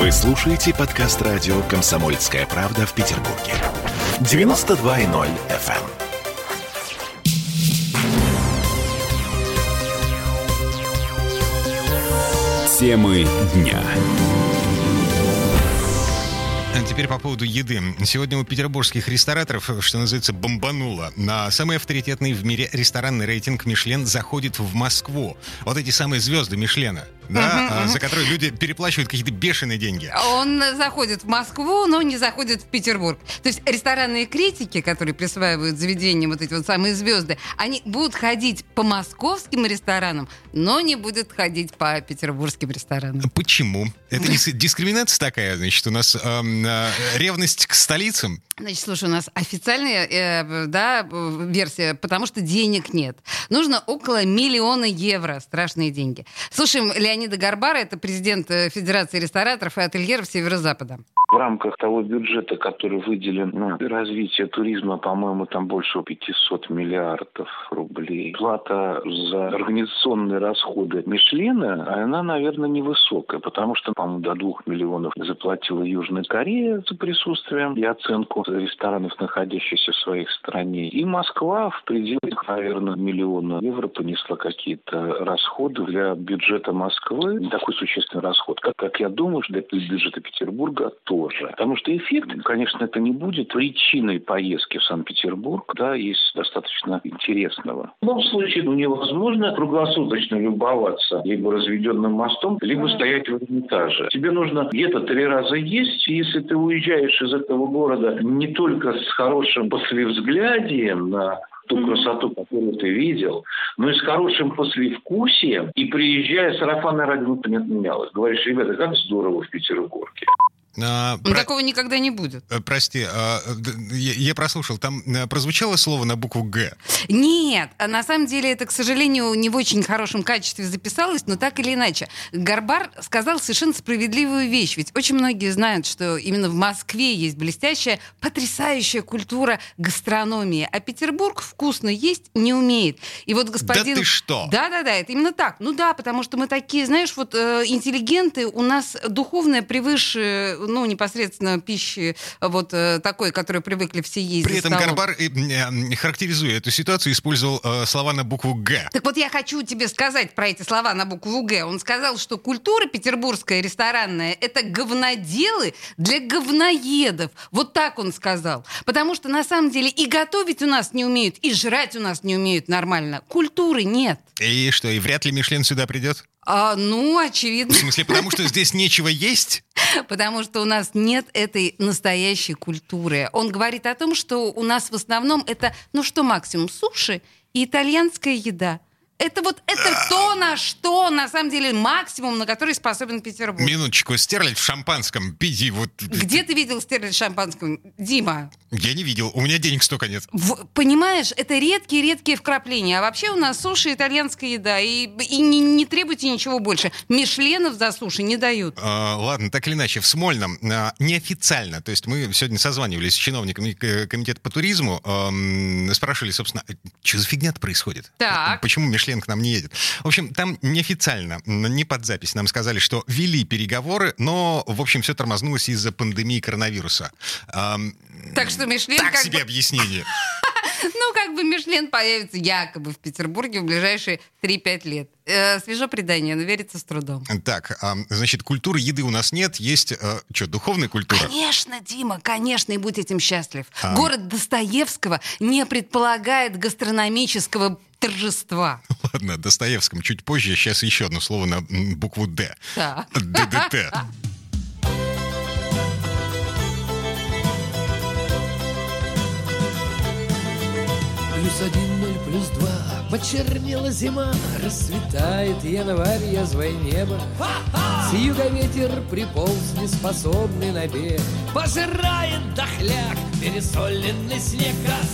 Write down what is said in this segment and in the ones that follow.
Вы слушаете подкаст радио «Комсомольская правда» в Петербурге. 92.0 FM. Темы дня. А теперь по поводу еды. Сегодня у петербургских рестораторов, что называется, бомбануло. На самый авторитетный в мире ресторанный рейтинг Мишлен заходит в Москву. Вот эти самые звезды Мишлена да, а, за которые люди переплачивают какие-то бешеные деньги. Он заходит в Москву, но не заходит в Петербург. То есть ресторанные критики, которые присваивают заведениям вот эти вот самые звезды, они будут ходить по московским ресторанам, но не будут ходить по петербургским ресторанам. Почему? Это дискриминация такая, значит, у нас эм, э, ревность к столицам. Значит, слушай, у нас официальная э, да, версия, потому что денег нет. Нужно около миллиона евро. Страшные деньги. Слушаем Леонида Гарбара, это президент э, Федерации рестораторов и ательеров Северо-Запада. В рамках того бюджета, который выделен на развитие туризма, по-моему, там больше 500 миллиардов рублей. Плата за организационные расходы Мишлена, она, наверное, невысокая, потому что, по-моему, до 2 миллионов заплатила Южная Корея за присутствие и оценку ресторанов, находящихся в своей стране. И Москва в пределах, наверное, миллиона евро понесла какие-то расходы для бюджета Москвы. Не такой существенный расход, как, как я думаю, что для бюджета Петербурга тоже. Потому что эффект, конечно, это не будет причиной поездки в Санкт-Петербург. Да, есть достаточно интересного. В любом случае, ну, невозможно круглосуточно любоваться либо разведенным мостом, либо стоять в Эрмитаже. Тебе нужно где-то три раза есть, и если ты уезжаешь из этого города не только с хорошим послевзглядием на ту красоту, которую ты видел, но и с хорошим послевкусием, и приезжая, сарафанное радио не отменялось. Говоришь, ребята, как здорово в Петербурге. А, Ну, про- Такого никогда не будет. э, Прости, а, я прослушал, там э, прозвучало слово на букву «Г». Нет, а на самом деле это, к сожалению, не в очень хорошем качестве записалось, но так или иначе. Гарбар сказал совершенно справедливую вещь, ведь очень многие знают, что именно в Москве есть блестящая, потрясающая культура гастрономии, а Петербург вкусно есть не умеет. И вот господин... Да ты что? Да-да-да, это именно так. Ну да, потому что мы такие, знаешь, вот э, интеллигенты, у нас духовное превыше, ну, непосредственно пищи вот э, такой, которой привыкли все есть При этом э, э, характеризуя эту ситуацию, использовал э, слова на букву «Г». Так вот я хочу тебе сказать про эти слова на букву «Г». Он сказал, что культура петербургская ресторанная – это говноделы для говноедов. Вот так он сказал. Потому что на самом деле и готовить у нас не умеют, и жрать у нас не умеют нормально. Культуры нет. И что, и вряд ли Мишлен сюда придет? А, ну, В очевидно, смысле, потому что здесь нечего есть? потому что у нас нет этой настоящей культуры. Он говорит о том, что у нас в основном это, ну что максимум, суши и итальянская еда. Это вот это то, на что, на самом деле, максимум, на который способен Петербург. Минуточку, стерлядь в шампанском, пиди, вот... Где ты видел стерлядь шампанского? Дима, Я не видел, у меня денег столько нет. в- понимаешь, это редкие-редкие вкрапления. А вообще у нас суши, итальянская еда. И, и не, не требуйте ничего больше. Мишленов за суши не дают. А, ладно, так или иначе, в Смольном а, неофициально, то есть мы сегодня созванивались с чиновниками э, комитета по туризму, эм, спрашивали, собственно, что за фигня-то происходит? Так. Почему Мишлен к нам не едет? В общем, там неофициально, не под запись, нам сказали, что вели переговоры, но, в общем, все тормознулось из-за пандемии коронавируса. Эм, Так что Мишлен так как себе бы- объяснение. Ну, как бы Мишлен появится якобы в Петербурге в ближайшие 3-5 лет. Э, свежо предание, но верится с трудом. Так, а, значит, культуры еды у нас нет, есть, что, духовная культура? Конечно, Дима, конечно, и будь этим счастлив. А. Город Достоевского не предполагает гастрономического торжества. Ладно, Достоевском чуть позже, сейчас еще одно слово на букву «Д». Да. ДДТ. Плюс один, ноль, плюс два. Почернела зима, расцветает январь, язвое небо. С юга ветер приполз неспособный на бег. Пожирает дохляк пересоленный снег А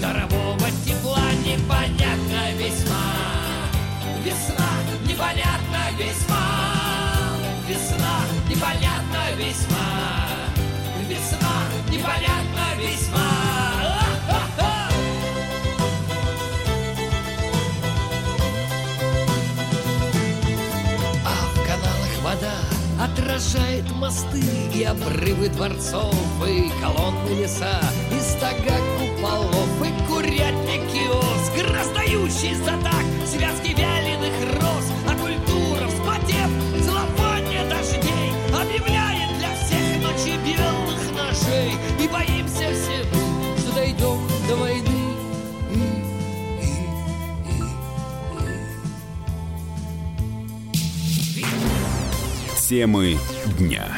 Tarabona. Отражает мосты и обрывы дворцов И колонны леса, и стога куполов И курятник киоск, раздающий за так Связки вяли. Темы дня.